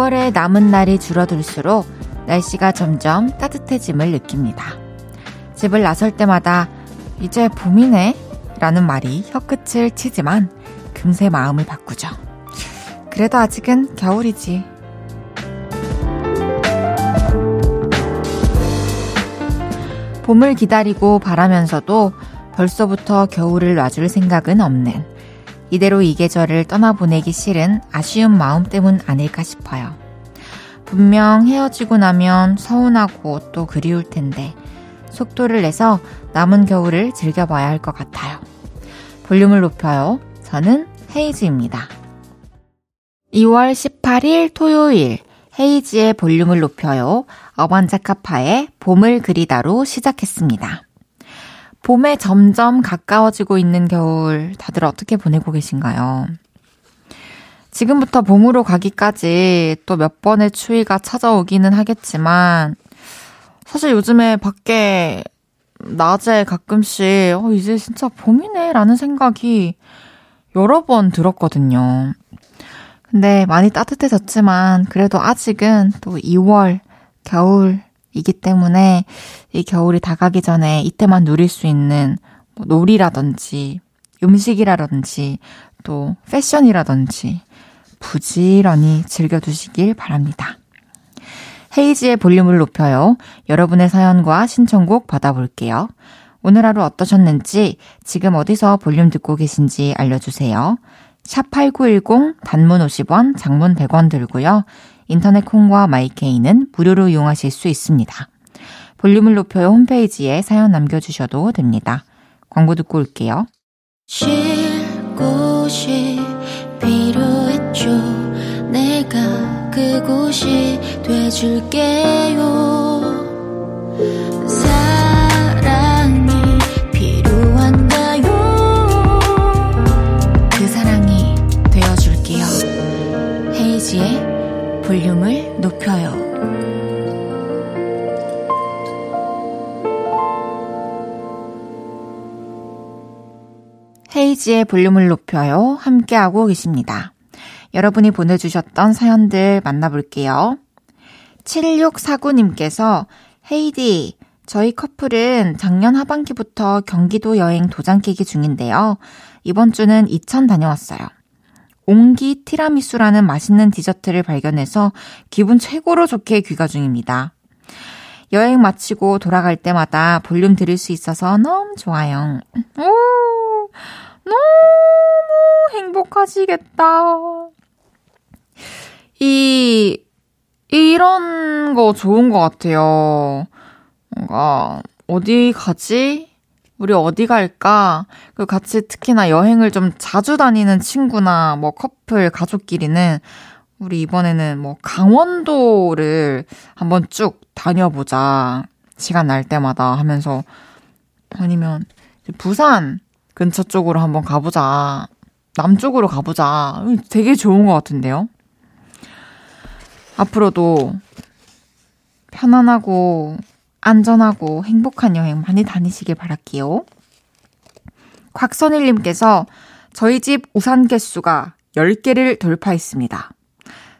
2월에 남은 날이 줄어들수록 날씨가 점점 따뜻해짐을 느낍니다. 집을 나설 때마다 이제 봄이네 라는 말이 혀끝을 치지만 금세 마음을 바꾸죠. 그래도 아직은 겨울이지. 봄을 기다리고 바라면서도 벌써부터 겨울을 놔줄 생각은 없는 이대로 이 계절을 떠나보내기 싫은 아쉬운 마음 때문 아닐까 싶어요. 분명 헤어지고 나면 서운하고 또 그리울 텐데 속도를 내서 남은 겨울을 즐겨봐야 할 것 같아요. 볼륨을 높여요. 저는 헤이즈입니다. 2월 18일 토요일 헤이즈의 볼륨을 높여요. 어반자카파의 봄을 그리다로 시작했습니다. 봄에 점점 가까워지고 있는 겨울 다들 어떻게 보내고 계신가요? 지금부터 봄으로 가기까지 또 몇 번의 추위가 찾아오기는 하겠지만, 사실 요즘에 밖에 낮에 가끔씩, 어, 이제 진짜 봄이네, 라는 생각이 여러 번 들었거든요. 근데 많이 따뜻해졌지만, 그래도 아직은 또 2월, 겨울 이기 때문에 이 겨울이 다가기 전에 이때만 누릴 수 있는 뭐 놀이라든지, 음식이라든지, 또 패션이라든지, 부지런히 즐겨두시길 바랍니다. 헤이지의 볼륨을 높여요. 여러분의 사연과 신청곡 받아볼게요. 오늘 하루 어떠셨는지, 지금 어디서 볼륨 듣고 계신지 알려주세요. 샵 8910 단문 50원, 장문 100원 들고요. 인터넷 콩과 마이케이는 무료로 이용하실 수 있습니다. 볼륨을 높여요 홈페이지에 사연 남겨주셔도 됩니다. 광고 듣고 올게요. 내가 그곳이 돼줄게요. 헤이지의 볼륨을 높여요. 함께하고 계십니다. 여러분이 보내주셨던 사연들 만나볼게요. 7649님께서 헤이디, 저희 커플은 작년 하반기부터 경기도 여행 도장 깨기 중인데요. 이번 주는 이천 다녀왔어요. 옹기 티라미수라는 맛있는 디저트를 발견해서 기분 최고로 좋게 귀가 중입니다. 여행 마치고 돌아갈 때마다 볼륨 들을 수 있어서 너무 좋아요. 오, 너무 행복하시겠다. 이, 이런 거 좋은 것 같아요. 뭔가, 어디 가지? 우리 어디 갈까? 그 같이 특히나 여행을 좀 자주 다니는 친구나 뭐 커플, 가족끼리는 우리 이번에는 뭐 강원도를 한번 쭉 다녀보자. 시간 날 때마다 하면서 아니면 부산 근처 쪽으로 한번 가보자. 남쪽으로 가보자. 되게 좋은 것 같은데요? 앞으로도 편안하고 안전하고 행복한 여행 많이 다니시길 바랄게요. 곽선일님께서 저희 집 우산 개수가 10개를 돌파했습니다.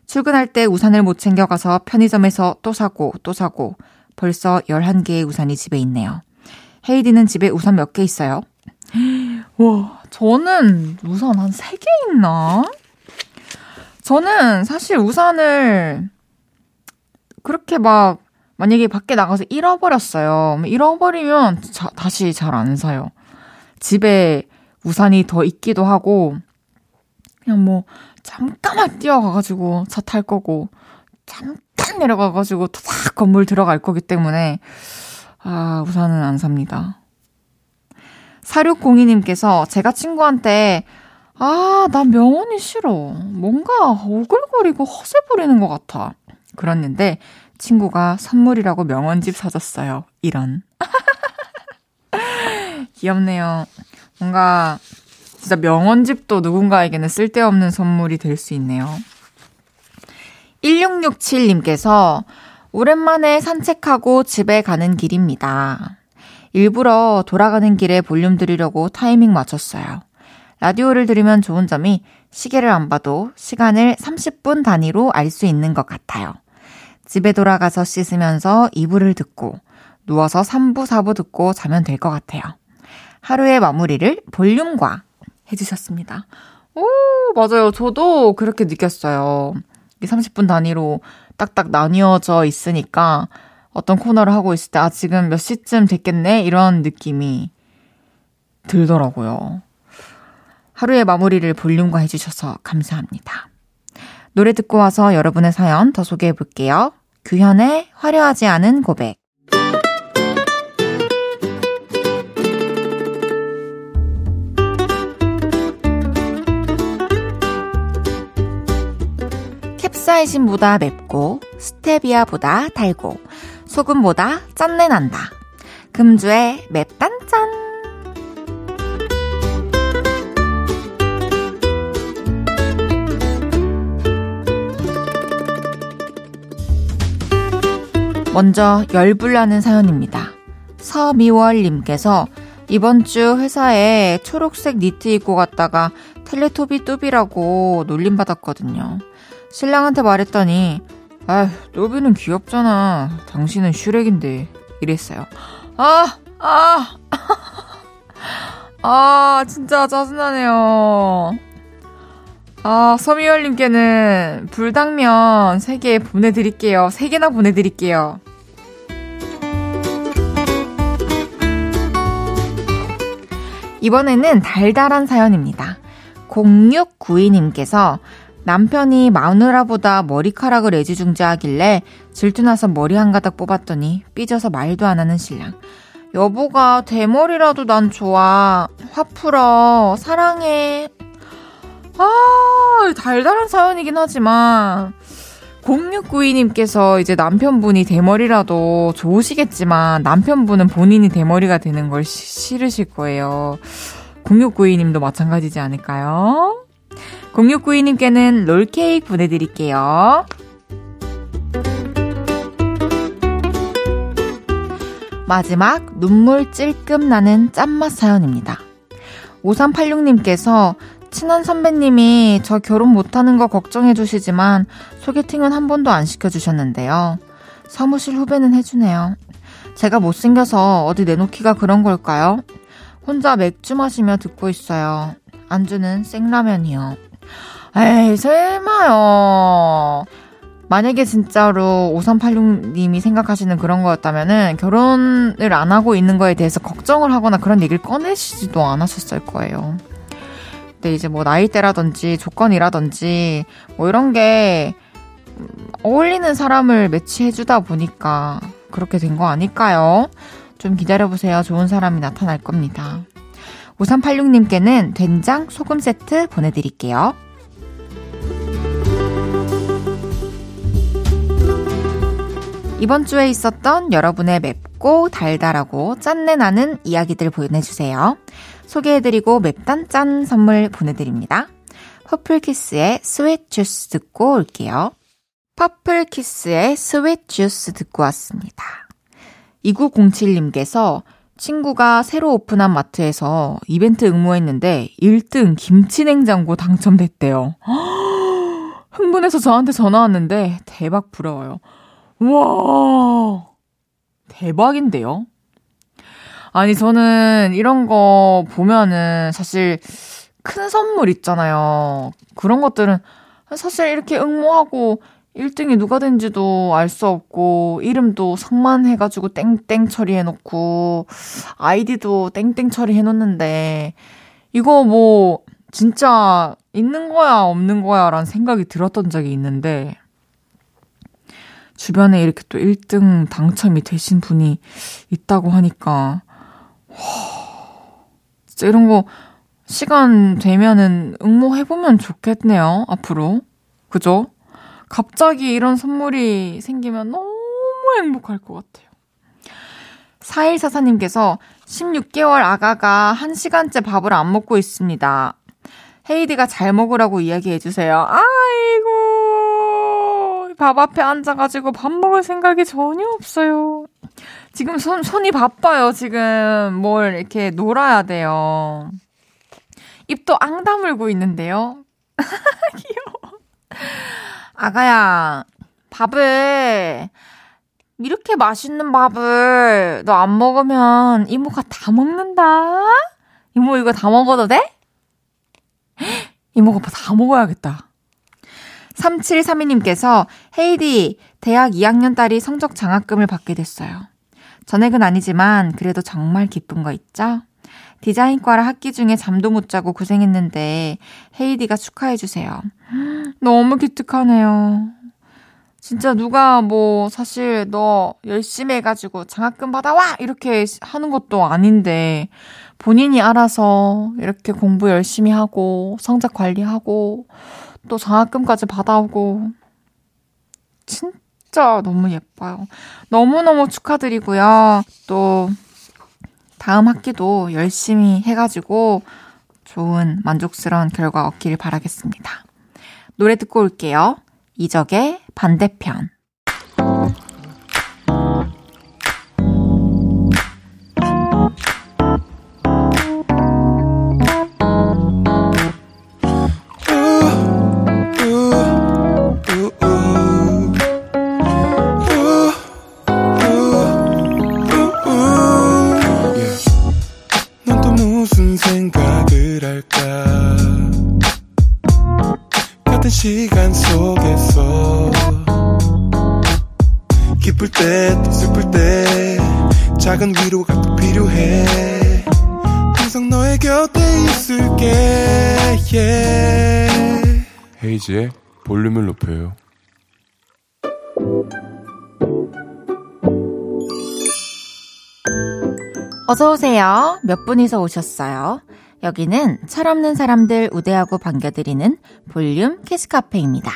출근할 때 우산을 못 챙겨가서 편의점에서 또 사고 또 사고 벌써 11개의 우산이 집에 있네요. 헤이디는 집에 우산 몇 개 있어요? 와, 저는 우산 한 3개 있나? 저는 사실 우산을 그렇게 막 만약에 밖에 나가서 잃어버렸어요. 잃어버리면 자, 다시 잘 안 사요. 집에 우산이 더 있기도 하고 그냥 뭐 잠깐만 뛰어가가지고 차 탈 거고 잠깐 내려가가지고 탁 건물 들어갈 거기 때문에 아 우산은 안 삽니다. 4602님께서 제가 친구한테 아, 난 명언이 싫어. 뭔가 오글거리고 허세 부리는 것 같아. 그랬는데 친구가 선물이라고 명언집 사줬어요. 이런. 귀엽네요. 뭔가 진짜 명언집도 누군가에게는 쓸데없는 선물이 될 수 있네요. 1667님께서 오랜만에 산책하고 집에 가는 길입니다. 일부러 돌아가는 길에 볼륨 들으려고 타이밍 맞췄어요. 라디오를 들으면 좋은 점이 시계를 안 봐도 시간을 30분 단위로 알 수 있는 것 같아요. 집에 돌아가서 씻으면서 이불을 듣고 누워서 3부, 4부 듣고 자면 될 것 같아요. 하루의 마무리를 볼륨과 해주셨습니다. 오, 맞아요. 저도 그렇게 느꼈어요. 30분 단위로 딱딱 나뉘어져 있으니까 어떤 코너를 하고 있을 때, 아, 지금 몇 시쯤 됐겠네? 이런 느낌이 들더라고요. 하루의 마무리를 볼륨과 해주셔서 감사합니다. 노래 듣고 와서 여러분의 사연 더 소개해 볼게요. 규현의 화려하지 않은 고백. 캡사이신보다 맵고 스테비아보다 달고 소금보다 짠내 난다. 금주의 맵단짠. 먼저 열불나는 사연입니다. 서미월님께서 이번 주 회사에 초록색 니트 입고 갔다가 텔레토비 뚜비라고 놀림받았거든요. 신랑한테 말했더니 아휴 뚜비는 귀엽잖아. 당신은 슈렉인데 이랬어요. 아! 아! 아 진짜 짜증나네요. 아, 서미열님께는 불당면 3개 보내드릴게요. 3개나 보내드릴게요. 이번에는 달달한 사연입니다. 0692님께서 남편이 마누라보다 머리카락을 애지중지하길래 질투나서 머리 한 가닥 뽑았더니 삐져서 말도 안 하는 신랑. 여보가 대머리라도 난 좋아. 화 풀어. 사랑해. 아, 달달한 사연이긴 하지만, 0692님께서 이제 남편분이 대머리라도 좋으시겠지만, 남편분은 본인이 대머리가 되는 걸 싫으실 거예요. 0692님도 마찬가지지 않을까요? 0692님께는 롤케이크 보내드릴게요. 마지막 눈물 찔끔 나는 짠맛 사연입니다. 5386님께서 친한 선배님이 저 결혼 못하는 거 걱정해 주시지만 소개팅은 한 번도 안 시켜주셨는데요. 사무실 후배는 해주네요. 제가 못생겨서 어디 내놓기가 그런 걸까요? 혼자 맥주 마시며 듣고 있어요. 안주는 생라면이요. 에이, 설마요. 만약에 진짜로 5386님이 생각하시는 그런 거였다면은 결혼을 안 하고 있는 거에 대해서 걱정을 하거나 그런 얘기를 꺼내시지도 않았었을 거예요. 근데 이제 뭐 나이대라든지 조건이라든지 뭐 이런 게 어울리는 사람을 매치해주다 보니까 그렇게 된 거 아닐까요? 좀 기다려보세요. 좋은 사람이 나타날 겁니다. 5386님께는 된장 소금 세트 보내드릴게요. 이번 주에 있었던 여러분의 맵고 달달하고 짠내 나는 이야기들 보내주세요. 소개해드리고 맵단 짠 선물 보내드립니다. 퍼플키스의 스윗 주스 듣고 올게요. 퍼플키스의 스윗 주스 듣고 왔습니다. 2907님께서 친구가 새로 오픈한 마트에서 이벤트 응모했는데 1등 김치 냉장고 당첨됐대요. 흥분해서 저한테 전화 왔는데 대박 부러워요. 우와! 대박인데요? 아니, 저는 이런 거 보면은 사실 큰 선물 있잖아요. 그런 것들은 사실 이렇게 응모하고 1등이 누가 된지도 알 수 없고, 이름도 성만 해가지고 땡땡 처리해놓고, 아이디도 땡땡 처리해놓는데, 이거 뭐, 진짜 있는 거야, 없는 거야, 라는 생각이 들었던 적이 있는데, 주변에 이렇게 또 1등 당첨이 되신 분이 있다고 하니까, 진짜 이런 거 시간 되면은 응모해보면 좋겠네요, 앞으로. 그죠? 갑자기 이런 선물이 생기면 너무 행복할 것 같아요. 4144님께서 16개월 아가가 1시간째 밥을 안 먹고 있습니다. 헤이디가 잘 먹으라고 이야기해주세요. 아이고, 밥 앞에 앉아가지고 밥 먹을 생각이 전혀 없어요. 지금 손, 손이 바빠요. 지금 뭘 이렇게 놀아야 돼요. 입도 앙 다물고 있는데요. 귀여워. 아가야, 밥을, 이렇게 맛있는 밥을 너 안 먹으면 이모가 다 먹는다? 이모 이거 다 먹어도 돼? 이모가 다 먹어야겠다. 3732님께서 헤이디, 대학 2학년 딸이 성적 장학금을 받게 됐어요. 전액은 아니지만 그래도 정말 기쁜 거 있죠? 디자인과라 학기 중에 잠도 못 자고 고생했는데 헤이디가 축하해 주세요. 너무 기특하네요. 진짜 누가 뭐 사실 너 열심히 해가지고 장학금 받아와! 이렇게 하는 것도 아닌데 본인이 알아서 이렇게 공부 열심히 하고 성적 관리하고 또 장학금까지 받아오고 진짜 너무 예뻐요. 너무너무 축하드리고요. 또 다음 학기도 열심히 해가지고 좋은 만족스러운 결과 얻기를 바라겠습니다. 노래 듣고 올게요. 이적의 반대편. 홈페이지에 볼륨을 높여요. 어서오세요. 몇 분이서 오셨어요? 여기는 철없는 사람들 우대하고 반겨드리는 볼륨 키스카페입니다.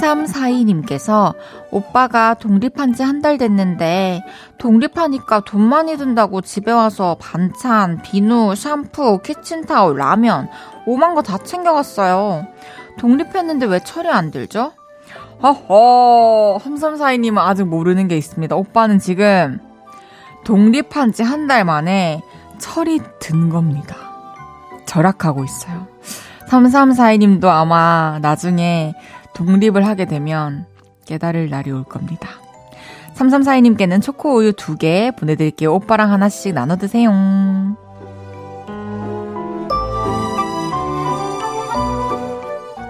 3342님께서 오빠가 독립한 지 한 달 됐는데 독립하니까 돈 많이 든다고 집에 와서 반찬, 비누, 샴푸, 키친타올, 라면 5만 거 다 챙겨갔어요. 독립했는데 왜 철이 안 들죠? 허허 3342님은 아직 모르는 게 있습니다. 오빠는 지금 독립한 지 한 달 만에 철이 든 겁니다. 절약하고 있어요. 3342님도 아마 나중에 독립을 하게 되면 깨달을 날이 올 겁니다. 3342님께는 초코 우유 2개 보내드릴게요. 오빠랑 하나씩 나눠 드세요.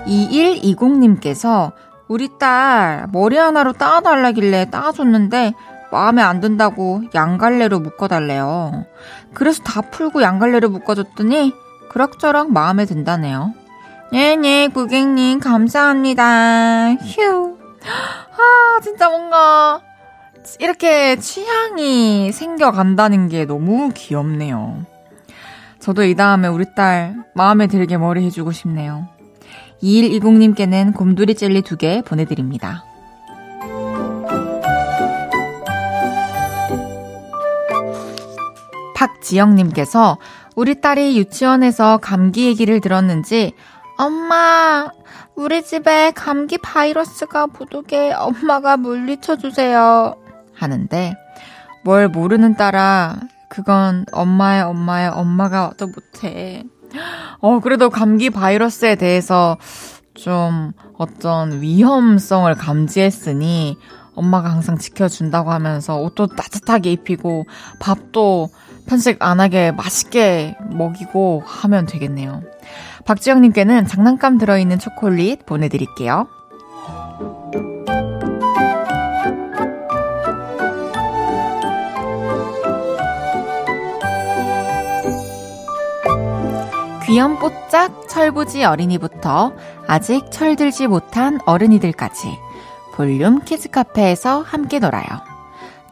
2120님께서 우리 딸 머리 하나로 따아달라길래 따아줬는데 마음에 안 든다고 양갈래로 묶어달래요. 그래서 다 풀고 양갈래로 묶어줬더니 그럭저럭 마음에 든다네요. 네네, 고객님, 감사합니다. 휴. 아, 진짜 뭔가, 이렇게 취향이 생겨간다는 게 너무 귀엽네요. 저도 이 다음에 우리 딸 마음에 들게 머리 해주고 싶네요. 2120님께는 곰돌이 젤리 2개 보내드립니다. 박지영님께서 우리 딸이 유치원에서 감기 얘기를 들었는지 엄마, 우리 집에 감기 바이러스가 부득게 엄마가 물리쳐 주세요. 하는데, 뭘 모르는 딸아, 그건 엄마의 엄마의 엄마가 와도 못해. 어, 그래도 감기 바이러스에 대해서 좀 어떤 위험성을 감지했으니 엄마가 항상 지켜준다고 하면서 옷도 따뜻하게 입히고 밥도 편식 안 하게 맛있게 먹이고 하면 되겠네요. 박지영님께는 장난감 들어있는 초콜릿 보내드릴게요. 귀염 뽀짝 철부지 어린이부터 아직 철들지 못한 어른이들까지 볼륨 키즈 카페에서 함께 놀아요.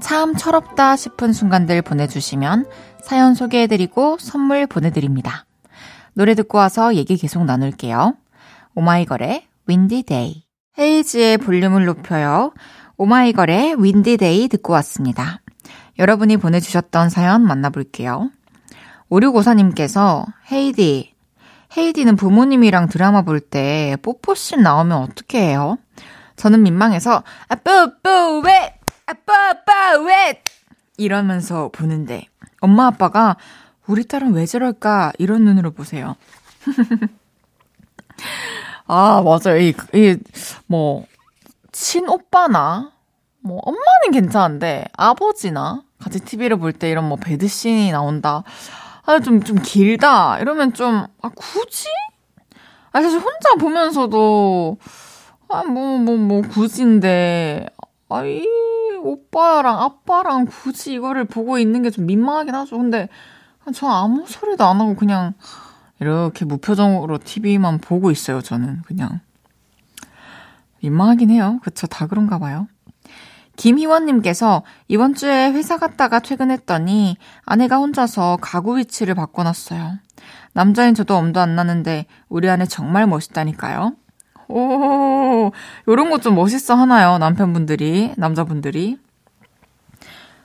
참 철없다 싶은 순간들 보내주시면 사연 소개해드리고 선물 보내드립니다. 노래 듣고 와서 얘기 계속 나눌게요. 오마이걸의 Windy Day. 헤이즈의 볼륨을 높여요. 오마이걸의 Windy Day 듣고 왔습니다. 여러분이 보내주셨던 사연 만나볼게요. 5654님께서 헤이디, 헤이디는 부모님이랑 드라마 볼 때 뽀뽀씬 나오면 어떻게 해요? 저는 민망해서 아, 뿌뿌 왜 아빠, 아빠, 왜? 이러면서 보는데, 엄마, 아빠가, 우리 딸은 왜 저럴까? 이런 눈으로 보세요. 아, 맞아요. 이, 이, 뭐, 친오빠나, 뭐, 엄마는 괜찮은데, 아버지나, 같이 TV를 볼 때 이런 뭐, 배드씬이 나온다. 아, 좀, 좀 길다. 이러면 좀, 아, 굳이? 아, 사실 혼자 보면서도, 아, 뭐, 뭐, 뭐, 굳이인데, 아, 이 오빠랑 아빠랑 굳이 이거를 보고 있는 게 좀 민망하긴 하죠. 근데, 전 아무 소리도 안 하고 그냥, 이렇게 무표정으로 TV만 보고 있어요, 저는. 그냥. 민망하긴 해요. 그쵸, 다 그런가 봐요. 김희원님께서 이번 주에 회사 갔다가 퇴근했더니 아내가 혼자서 가구 위치를 바꿔놨어요. 남자인 저도 엄도 안 나는데 우리 아내 정말 멋있다니까요. 오, 요런 거 좀 멋있어 하나요? 남편분들이, 남자분들이.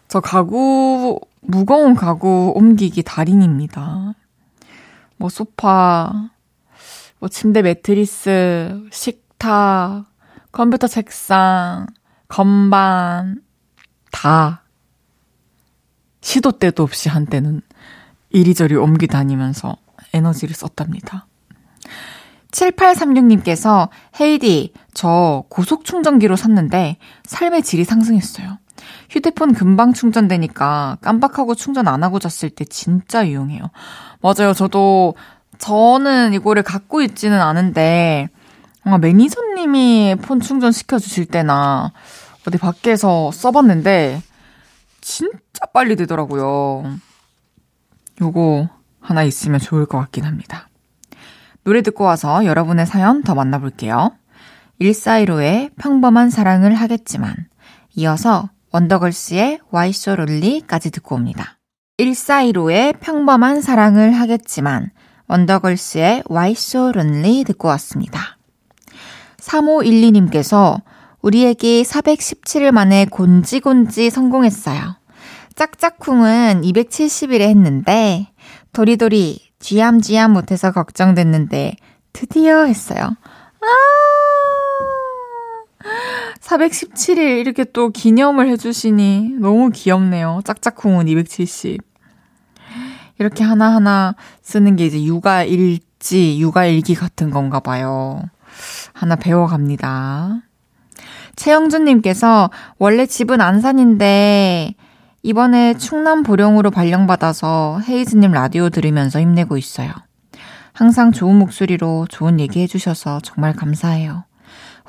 저 가구, 무거운 가구 옮기기 달인입니다. 뭐 소파, 뭐 침대 매트리스, 식탁, 컴퓨터 책상, 건반, 다 시도 때도 없이 한때는 이리저리 옮기 다니면서 에너지를 썼답니다. 7836님께서 헤이디, 저 고속 충전기로 샀는데 삶의 질이 상승했어요. 휴대폰 금방 충전되니까 깜빡하고 충전 안 하고 잤을 때 진짜 유용해요. 맞아요. 저도 저는 이거를 갖고 있지는 않은데 뭔가 매니저님이 폰 충전 시켜 주실 때나 어디 밖에서 써봤는데 진짜 빨리 되더라고요. 요거 하나 있으면 좋을 것 같긴 합니다. 노래 듣고 와서 여러분의 사연 더 만나볼게요. 1415의 평범한 사랑을 하겠지만 이어서 원더걸스의 Why So Lonely까지 듣고 옵니다. 1415의 평범한 사랑을 하겠지만 원더걸스의 Why So Lonely 듣고 왔습니다. 3512님께서 우리 애기 417일 만에 곤지곤지 성공했어요. 짝짝쿵은 270일에 했는데 도리도리 쥐암쥐암 못해서 걱정됐는데 드디어 했어요. 아 417일 이렇게 또 기념을 해주시니 너무 귀엽네요. 짝짝쿵은 270. 이렇게 하나하나 쓰는 게 이제 육아일지, 육아일기 같은 건가 봐요. 하나 배워갑니다. 최영준님께서 원래 집은 안산인데 이번에 충남 보령으로 발령받아서 헤이즈님 라디오 들으면서 힘내고 있어요. 항상 좋은 목소리로 좋은 얘기 해주셔서 정말 감사해요.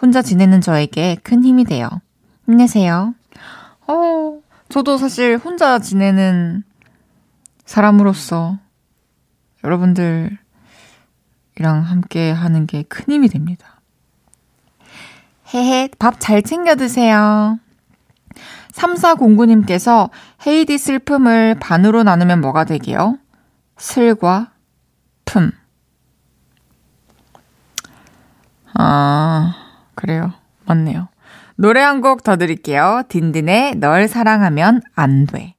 혼자 지내는 저에게 큰 힘이 돼요. 힘내세요. 어, 저도 사실 혼자 지내는 사람으로서 여러분들이랑 함께 하는 게 큰 힘이 됩니다. 헤헤, 밥 잘 챙겨 드세요. 3409님께서 헤이디 슬픔을 반으로 나누면 뭐가 되게요? 슬과 품. 아, 그래요. 맞네요. 노래 한 곡 더 드릴게요. 딘딘의 널 사랑하면 안 돼.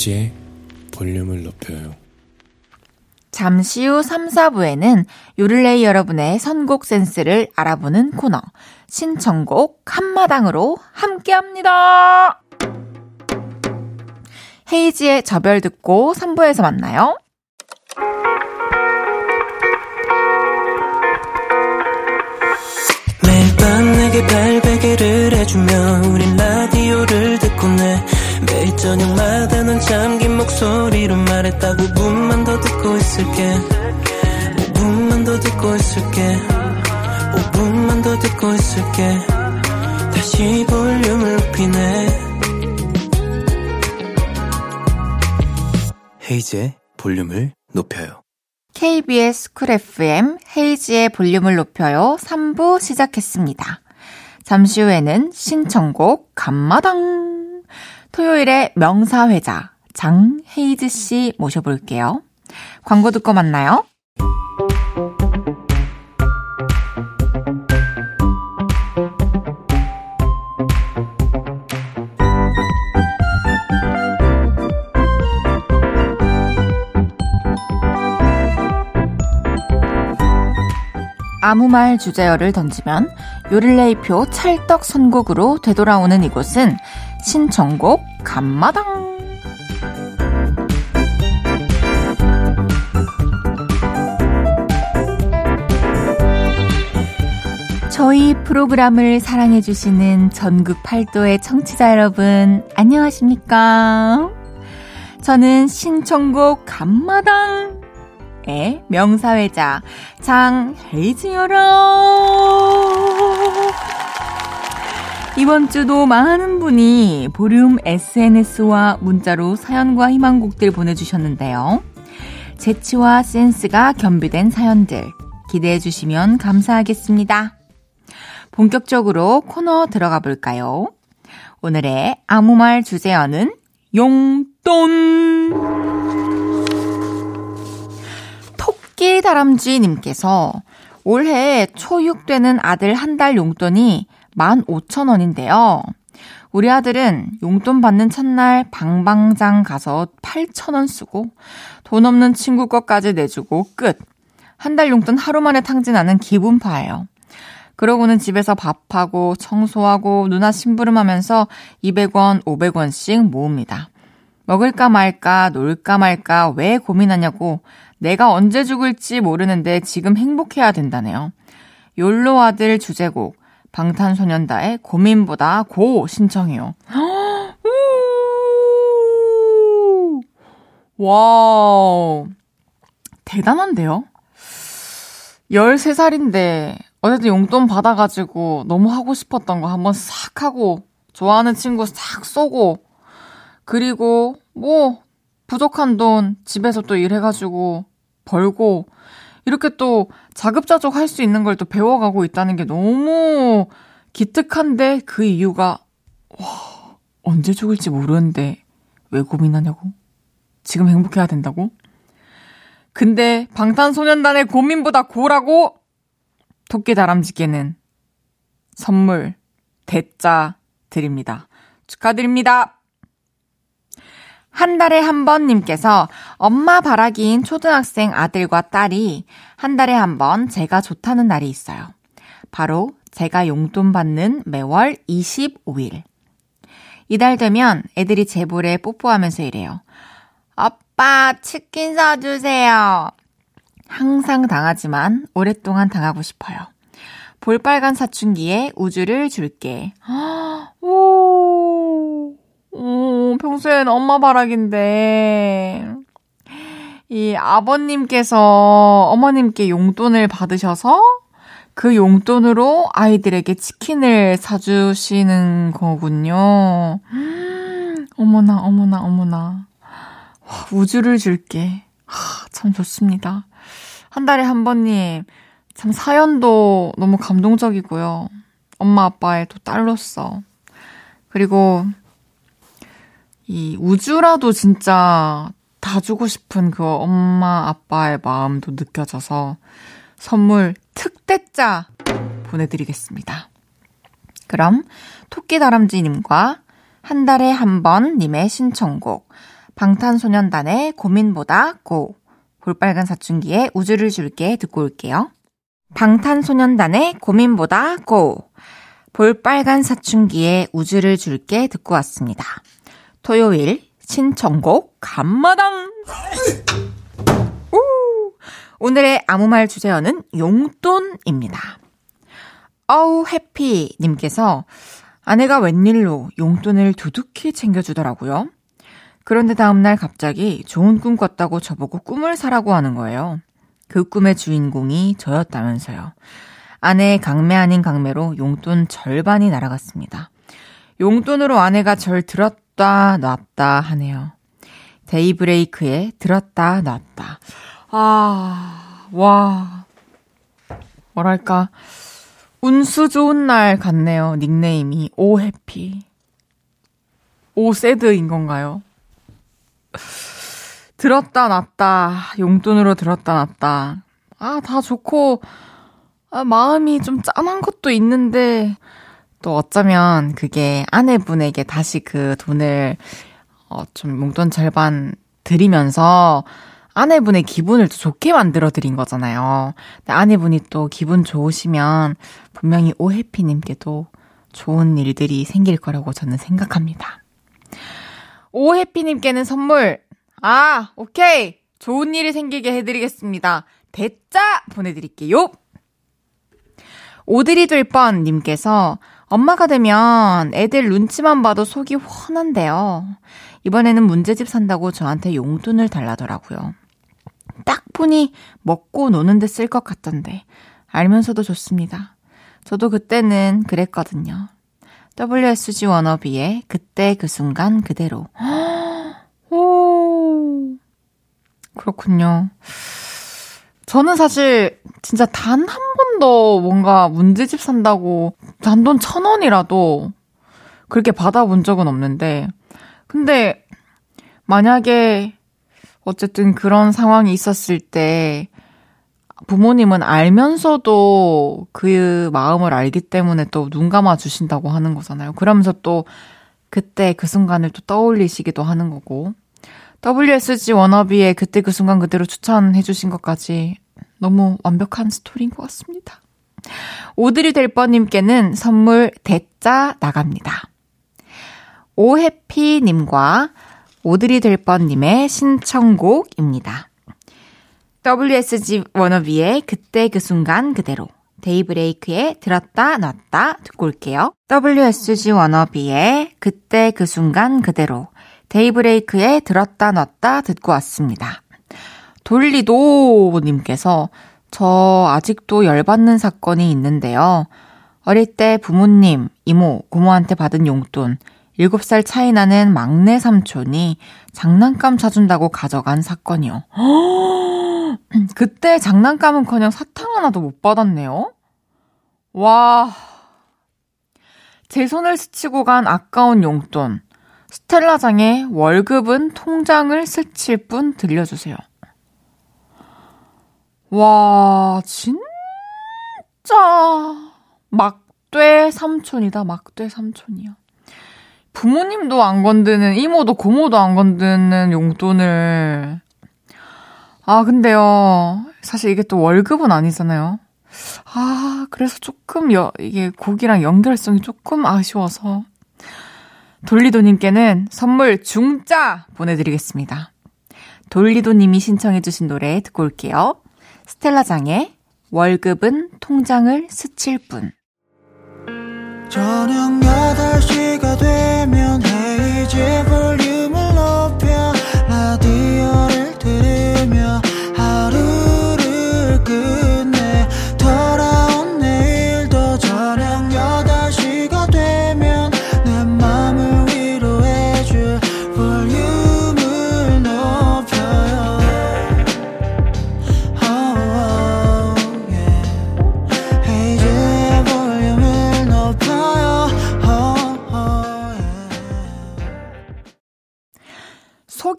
헤이지의 볼륨을 높여요. 잠시 후 3, 4부에는 요를레이 여러분의 선곡 센스를 알아보는 코너 신청곡 한마당으로 함께합니다. 헤이지의 저별 듣고 3부에서 만나요. 매일 밤 내게 발베개를 해주며 우린 라디오를 듣고 내 매일 저녁마다 넌 잠긴 목소리로 말했다 5분만 더 듣고 있을게. 5분만 더 듣고 있을게. 5분만 더 듣고 있을게. 다시 볼륨을 높이네. 헤이즈의 볼륨을 높여요. KBS 쿨 FM 헤이즈의 볼륨을 높여요. 3부 시작했습니다. 잠시 후에는 신청곡 감마당 토요일에 명사회자 장헤이즈 씨 모셔볼게요. 광고 듣고 만나요. 아무 말 주제어를 던지면 요릴레이표 찰떡 선곡으로 되돌아오는 이곳은 신청곡 감마당. 저희 프로그램을 사랑해주시는 전국 팔도의 청취자 여러분, 안녕하십니까? 저는 신청곡 감마당 의 명사회자 장혜지여라 이번 주도 많은 분이 보륨 SNS와 문자로 사연과 희망곡들 보내주셨는데요. 재치와 센스가 겸비된 사연들 기대해 주시면 감사하겠습니다. 본격적으로 코너 들어가 볼까요? 오늘의 아무 말 주제어는 용돈! 토끼 다람쥐님께서 올해 초6 되는 아들 한 달 용돈이 15,000원인데요. 우리 아들은 용돈 받는 첫날 방방장 가서 8,000원 쓰고 돈 없는 친구 것까지 내주고 끝. 한 달 용돈 하루 만에 탕진하는 기분파예요. 그러고는 집에서 밥하고 청소하고 누나 심부름하면서 200원, 500원씩 모읍니다. 먹을까 말까, 놀까 말까, 왜 고민하냐고 내가 언제 죽을지 모르는데 지금 행복해야 된다네요. 욜로 아들 주제곡 방탄소년단의 고민보다 Go 신청해요. 와우. 대단한데요? 13살인데 어쨌든 용돈 받아가지고 너무 하고 싶었던 거 한번 싹 하고 좋아하는 친구 싹 쏘고 그리고 뭐 부족한 돈 집에서 또 일해가지고 벌고 이렇게 또 자급자족 할 수 있는 걸 또 배워가고 있다는 게 너무 기특한데 그 이유가 와 언제 죽을지 모르는데 왜 고민하냐고? 지금 행복해야 된다고? 근데 방탄소년단의 고민보다 고라고 토끼 다람쥐께는 선물 대짜 드립니다. 축하드립니다. 한 달에 한 번님께서 엄마 바라기인 초등학생 아들과 딸이 한 달에 한 번 제가 좋다는 날이 있어요. 바로 제가 용돈 받는 매월 25일. 이달 되면 애들이 제 볼에 뽀뽀하면서 이래요. 아빠, 치킨 사주세요. 항상 당하지만 오랫동안 당하고 싶어요. 볼빨간 사춘기에 우주를 줄게. 오, 오, 평소엔 엄마 바라기인데. 이 아버님께서 어머님께 용돈을 받으셔서 그 용돈으로 아이들에게 치킨을 사주시는 거군요. 어머나, 어머나, 어머나. 와, 우주를 줄게. 하, 참 좋습니다. 한 달에 한 번님, 참 사연도 너무 감동적이고요. 엄마 아빠의 또 딸로서. 그리고 이 우주라도 진짜 다 주고 싶은 그 엄마 아빠의 마음도 느껴져서 선물 특대짜 보내드리겠습니다. 그럼 토끼다람쥐님과 한 달에 한 번 님의 신청곡 방탄소년단의 고민보다 고 볼빨간 사춘기에 우주를 줄게 듣고 올게요. 방탄소년단의 고민보다 고 볼빨간 사춘기에 우주를 줄게 듣고 왔습니다. 토요일 신청곡 간마당 오늘의 아무 말 주제어는 용돈입니다. 어우 해피 님께서 아내가 웬일로 용돈을 두둑히 챙겨주더라고요. 그런데 다음날 갑자기 좋은 꿈 꿨다고 저보고 꿈을 사라고 하는 거예요. 그 꿈의 주인공이 저였다면서요. 아내의 강매 아닌 강매로 용돈 절반이 날아갔습니다. 용돈으로 아내가 절 들었 다 놨다 하네요. 데이브레이크에 들었다 놨다. 아, 와. 뭐랄까. 운수 좋은 날 같네요. 닉네임이. 오 해피. 오 새드인 건가요? 들었다 놨다. 용돈으로 들었다 놨다. 아, 다 좋고, 아, 마음이 좀 짠한 것도 있는데, 또 어쩌면 그게 아내분에게 다시 그 돈을, 어, 좀 용돈 절반 드리면서, 아내분의 기분을 또 좋게 만들어 드린 거잖아요. 근데 아내분이 또 기분 좋으시면 분명히 오해피님께도 좋은 일들이 생길 거라고 저는 생각합니다. 오해피님께는 선물, 아, 오케이. 좋은 일이 생기게 해드리겠습니다. 대짜 보내드릴게요. 오드리 될 뻔 님께서 엄마가 되면 애들 눈치만 봐도 속이 훤한데요. 이번에는 문제집 산다고 저한테 용돈을 달라더라고요. 딱 보니 먹고 노는데 쓸 것 같던데 알면서도 좋습니다. 저도 그때는 그랬거든요. WSG 워너비의 그때 그 순간 그대로. 오, 그렇군요. 저는 사실 진짜 단 한 번도 뭔가 문제집 산다고 단돈 천 원이라도 그렇게 받아본 적은 없는데, 근데 만약에 어쨌든 그런 상황이 있었을 때 부모님은 알면서도 그 마음을 알기 때문에 또 눈 감아 주신다고 하는 거잖아요. 그러면서 또 그때 그 순간을 또 떠올리시기도 하는 거고. WSG 워너비의 그때 그 순간 그대로 추천해 주신 것까지 너무 완벽한 스토리인 것 같습니다. 오드리 될 뻔님께는 선물 대짜 나갑니다. 오해피님과 오드리 될 뻔님의 신청곡입니다. WSG 워너비의 그때 그 순간 그대로 데이브레이크의 들었다 놨다 듣고 올게요. WSG 워너비의 그때 그 순간 그대로 데이브레이크의 들었다 놨다 듣고 왔습니다. 돌리도 님께서 저 아직도 열받는 사건이 있는데요. 어릴 때 부모님, 이모, 고모한테 받은 용돈 7살 차이 나는 막내 삼촌이 장난감 사준다고 가져간 사건이요. 그때 장난감은 커녕 사탕 하나도 못 받았네요. 와. 제 손을 스치고 간 아까운 용돈. 스텔라장에 월급은 통장을 스칠 뿐 들려주세요. 와, 진짜 막돼 삼촌이다. 막돼 삼촌이야. 부모님도 안 건드는, 이모도 고모도 안 건드는 용돈을. 아, 근데요. 사실 이게 또 월급은 아니잖아요. 아, 그래서 조금 여, 이게 곡이랑 연결성이 조금 아쉬워서. 돌리도님께는 선물 중짜 보내드리겠습니다. 돌리도님이 신청해주신 노래 듣고 올게요. 스텔라장의 월급은 통장을 스칠 뿐. 저녁 8시가 되면 헤이즈 볼륨을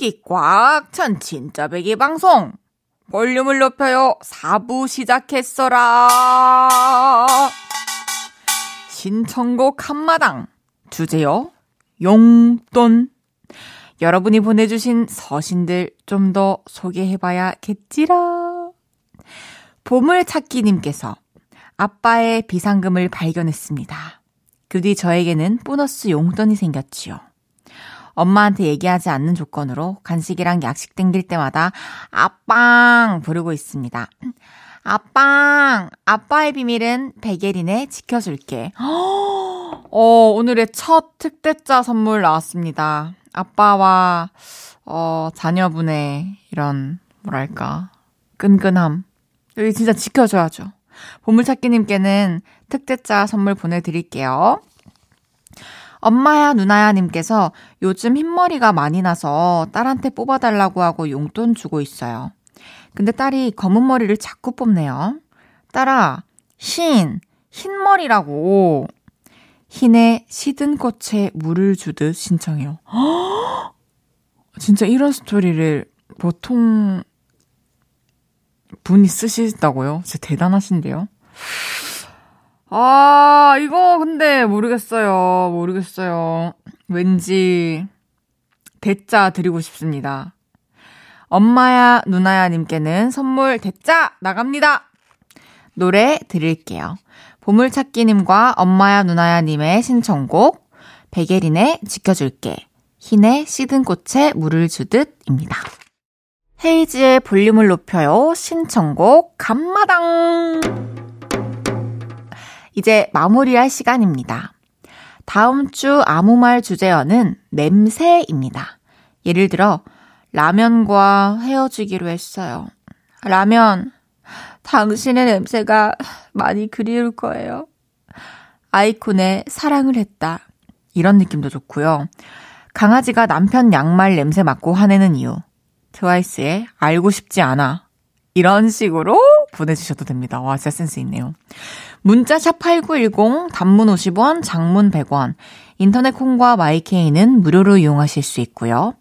속이 꽉 찬 진짜 배기 방송. 볼륨을 높여요. 4부 시작했어라. 신청곡 한마당. 주제요. 용돈. 여러분이 보내주신 서신들 좀 더 소개해봐야겠지라. 보물찾기님께서 아빠의 비상금을 발견했습니다. 그 뒤 저에게는 보너스 용돈이 생겼지요. 엄마한테 얘기하지 않는 조건으로 간식이랑 약식 땡길 때마다 아빵 부르고 있습니다. 아빵, 아빠의 비밀은 베개리네 지켜줄게. 어, 오늘의 첫 특대자 선물 나왔습니다. 아빠와, 어, 자녀분의 이런, 뭐랄까, 끈끈함. 여기 진짜 지켜줘야죠. 보물찾기님께는 특대자 선물 보내드릴게요. 엄마야 누나야 님께서 요즘 흰머리가 많이 나서 딸한테 뽑아달라고 하고 용돈 주고 있어요. 근데 딸이 검은 머리를 자꾸 뽑네요. 딸아, 흰, 흰머리라고. 흰에 시든 꽃에 물을 주듯 신청해요. 진짜 이런 스토리를 보통 분이 쓰시다고요? 진짜 대단하신데요? 아, 이거 근데 모르겠어요. 모르겠어요. 왠지 대짜 드리고 싶습니다. 엄마야, 누나야 님께는 선물 대짜 나갑니다. 노래 드릴게요. 보물찾기님과 엄마야, 누나야 님의 신청곡, 백예린의 지켜줄게, 흰의 시든 꽃에 물을 주듯입니다. 헤이지의 볼륨을 높여요. 신청곡, 감마당! 이제 마무리할 시간입니다. 다음 주 아무 말 주제어는 냄새입니다. 예를 들어, 라면과 헤어지기로 했어요. 라면, 당신의 냄새가 많이 그리울 거예요. 아이콘의 사랑을 했다. 이런 느낌도 좋고요. 강아지가 남편 양말 냄새 맡고 화내는 이유. 트와이스의 알고 싶지 않아. 이런 식으로 보내주셔도 됩니다. 와, 진짜 센스 있네요. 문자샵 8910, 단문 50원, 장문 100원, 인터넷 콩과 마이케이는 무료로 이용하실 수 있고요.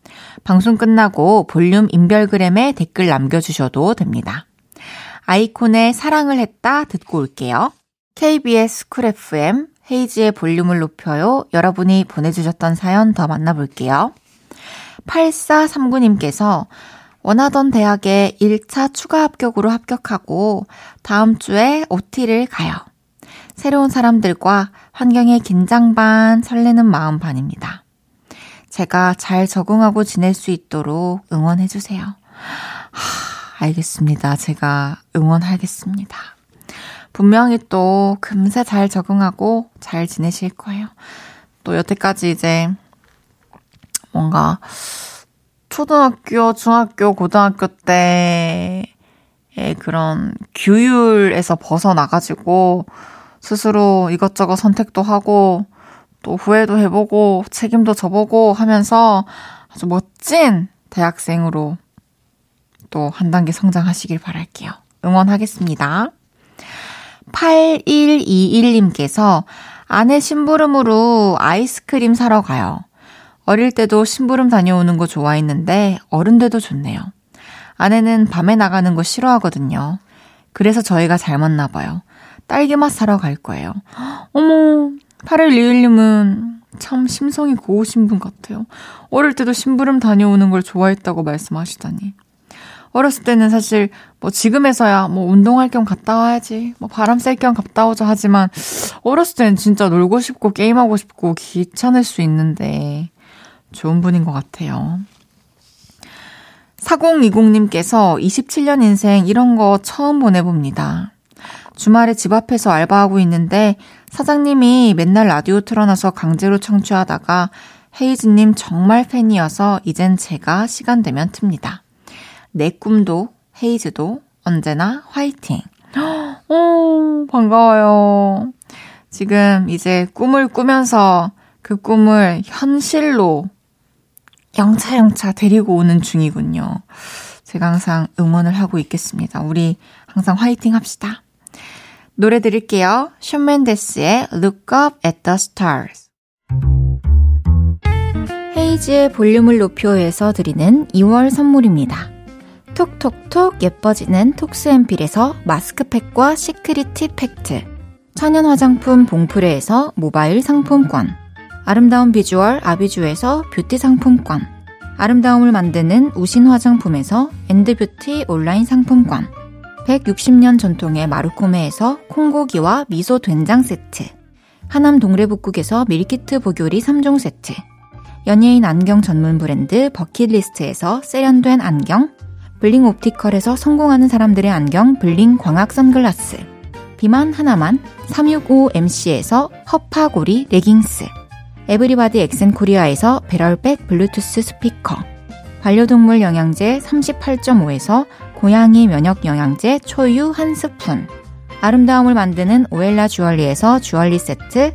방송 끝나고 볼륨 인별그램에 댓글 남겨 주셔도 됩니다. 아이콘의 사랑을 했다 듣고 올게요. KBS 쿨 FM 헤이즈의 볼륨을 높여요. 여러분이 보내주셨던 사연 더 만나볼게요. 8439님께서 원하던 대학에 1차 추가 합격으로 합격하고 다음 주에 OT를 가요. 새로운 사람들과 환경에 긴장 반, 설레는 마음 반입니다. 제가 잘 적응하고 지낼 수 있도록 응원해주세요. 하, 알겠습니다. 제가 응원하겠습니다. 분명히 또 금세 잘 적응하고 잘 지내실 거예요. 또 여태까지 이제 뭔가 초등학교, 중학교, 고등학교 때의 그런 규율에서 벗어나가지고 스스로 이것저것 선택도 하고 또 후회도 해보고 책임도 져보고 하면서 아주 멋진 대학생으로 또 한 단계 성장하시길 바랄게요. 응원하겠습니다. 8121님께서 아내 심부름으로 아이스크림 사러 가요. 어릴 때도 심부름 다녀오는 거 좋아했는데 어른 돼도 좋네요. 아내는 밤에 나가는 거 싫어하거든요. 그래서 저희가 잘 맞나 봐요. 딸기맛 사러 갈 거예요. 어머, 8121님은 참 심성이 고우신 분 같아요. 어릴 때도 심부름 다녀오는 걸 좋아했다고 말씀하시다니. 어렸을 때는 사실 뭐 지금에서야 뭐 운동할 겸 갔다 와야지, 뭐 바람 쐴 겸 갔다 오자 하지만 어렸을 때는 진짜 놀고 싶고 게임하고 싶고 귀찮을 수 있는데 좋은 분인 것 같아요. 4020님께서 27년 인생 이런 거 처음 보내봅니다. 주말에 집 앞에서 알바하고 있는데 사장님이 맨날 라디오 틀어놔서 강제로 청취하다가 헤이즈님 정말 팬이어서 이젠 제가 시간 되면 틉니다. 내 꿈도 헤이즈도 언제나 화이팅. 오, 반가워요. 지금 이제 꿈을 꾸면서 그 꿈을 현실로 영차영차 데리고 오는 중이군요. 제가 항상 응원을 하고 있겠습니다. 우리 항상 화이팅 합시다. 노래 드릴게요. 션 맨데스의 Look Up at the Stars. 헤이즈의 볼륨을 높여요에서 드리는 2월 선물입니다. 톡톡톡 예뻐지는 톡스앤필에서 마스크팩과 시크릿 티 팩트 천연 화장품 봉프레에서 모바일 상품권 아름다운 비주얼 아비주에서 뷰티 상품권 아름다움을 만드는 우신 화장품에서 엔드뷰티 온라인 상품권 160년 전통의 마루코메에서 콩고기와 미소 된장 세트 하남 동래복국에서 밀키트 복요리 3종 세트 연예인 안경 전문 브랜드 버킷리스트에서 세련된 안경 블링 옵티컬에서 성공하는 사람들의 안경 블링 광학 선글라스 비만 하나만 365MC에서 허파고리 레깅스 에브리바디 엑센 코리아에서 배럴백 블루투스 스피커 반려동물 영양제 38.5에서 고양이 면역 영양제 초유 한 스푼, 아름다움을 만드는 오엘라 주얼리에서 주얼리 세트,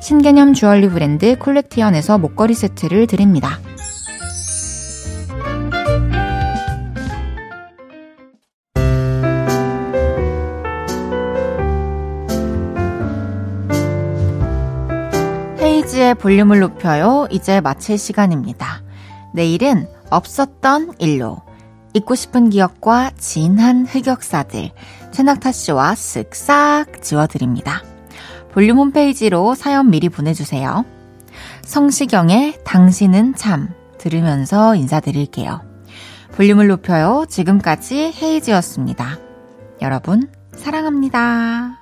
신개념 주얼리 브랜드 콜렉티언에서 목걸이 세트를 드립니다. 페이지의 볼륨을 높여요. 이제 마칠 시간입니다. 내일은 없었던 일로 잊고 싶은 기억과 진한 흑역사들 최낙타 씨와 쓱싹 지워드립니다. 볼륨 홈페이지로 사연 미리 보내주세요. 성시경의 당신은 참 들으면서 인사드릴게요. 볼륨을 높여요. 지금까지 헤이지였습니다. 여러분, 사랑합니다.